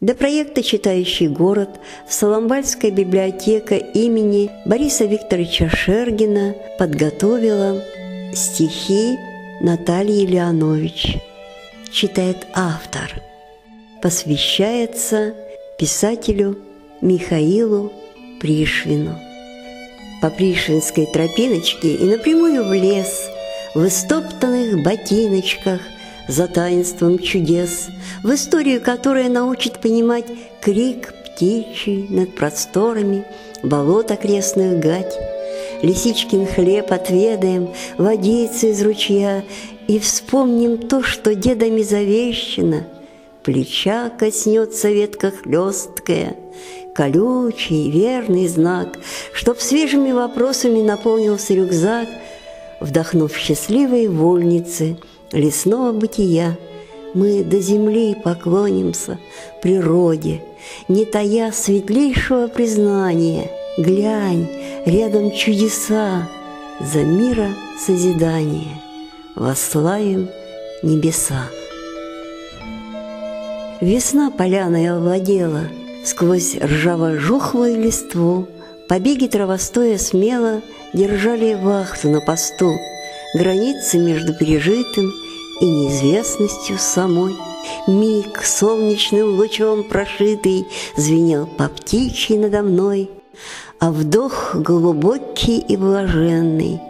Для проекта «Читающий город» Соломбальская библиотека имени Бориса Викторовича Шергина подготовила стихи Натальи Леонович. Читает автор. Посвящается писателю Михаилу Пришвину. По Пришвинской тропиночке и напрямую в лес, в истоптанных ботиночках за таинством чудес, в историю, которая научит понимать крик птичий над просторами болот окрестных гать. Лисичкин хлеб отведаем, водицы из ручья, и вспомним то, что дедами завещено. Плеча коснется ветка хлесткая, колючий, верный знак, Чтоб свежими вопросами наполнился рюкзак, Вдохнув счастливые вольницы – лесного бытия, мы до земли поклонимся природе, не тая светлейшего признания. Глянь, рядом чудеса, за мира созидание, восславим небеса. Весна поляная овладела, сквозь ржаво-жухлую листву, Побеги травостоя смело держали вахту на посту, Границы между пережитым и неизвестностью самой. Миг солнечным лучом прошитый звенел по птичьей надо мной, а вдох глубокий и блаженный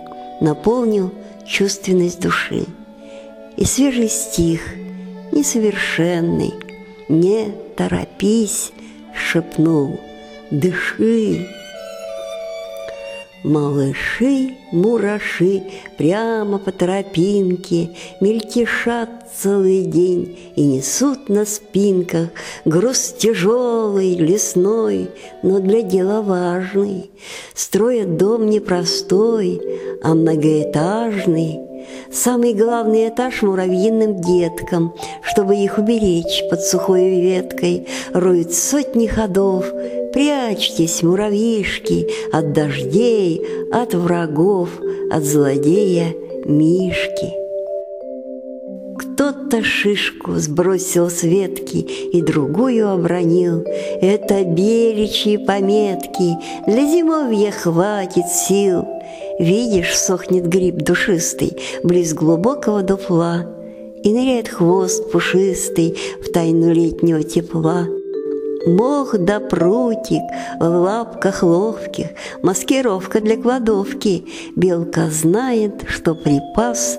наполнил чувственность души. И свежий стих, несовершенный, не торопись, шепнул, дыши, Малыши, мураши прямо по тропинке Мельтешат целый день и несут на спинках Груз тяжелый, лесной, но для дела важный. Строят дом непростой, а многоэтажный, Самый главный этаж муравьиным деткам, чтобы их уберечь под сухой веткой, роют сотни ходов, Прячьтесь, муравьишки, от дождей, от врагов, от злодея Мишки. Кто-то шишку сбросил с ветки и другую обронил. Это беличьи пометки, для зимовья хватит сил. Видишь, сохнет гриб душистый близ глубокого дупла, И ныряет хвост пушистый в тайну летнего тепла — Мох да прутик в лапках ловких, Маскировка для кладовки. Белка знает, что припас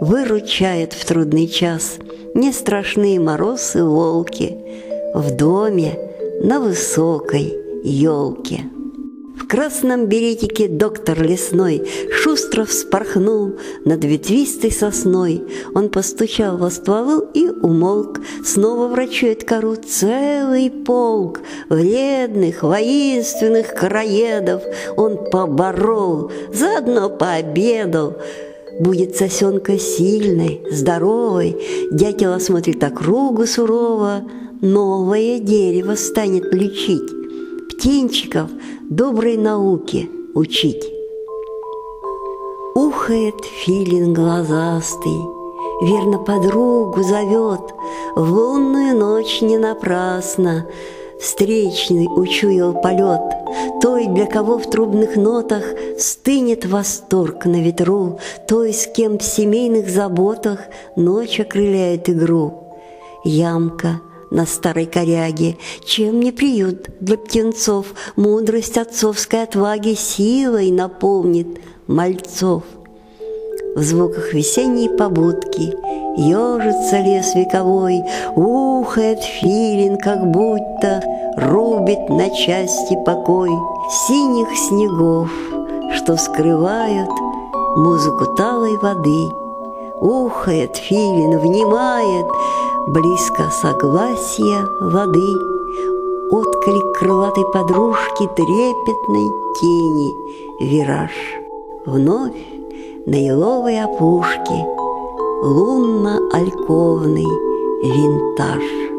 Выручает в трудный час. Не страшные морозы волки В доме на высокой елке. В красном беретике доктор лесной Шустро вспорхнул над ветвистой сосной. Он постучал во стволу и умолк. Снова врачует кору целый полк Вредных, воинственных краедов Он поборол, заодно пообедал. Будет сосенка сильной, здоровой, Дятел осмотрит округу сурово, Новое дерево станет лечить. Птенчиков доброй науке учить. Ухает филин глазастый, Верно подругу зовет, В лунную ночь не напрасно Встречный учуял полет Той, для кого в трубных нотах Стынет восторг на ветру, Той, с кем в семейных заботах Ночь окрыляет игру. Ямка — на старой коряге, чем не приют для птенцов, мудрость отцовской отваги силой наполнит мальцов. В звуках весенней побудки Ежится лес вековой, Ухает филин, как будто Рубит на части покой Синих снегов, что скрывают Музыку талой воды. Ухает филин, внимает — Близко согласия воды, Отклик крылатой подружки Трепетной тени, вираж. Вновь на еловой опушке Лунно-альковный винтаж.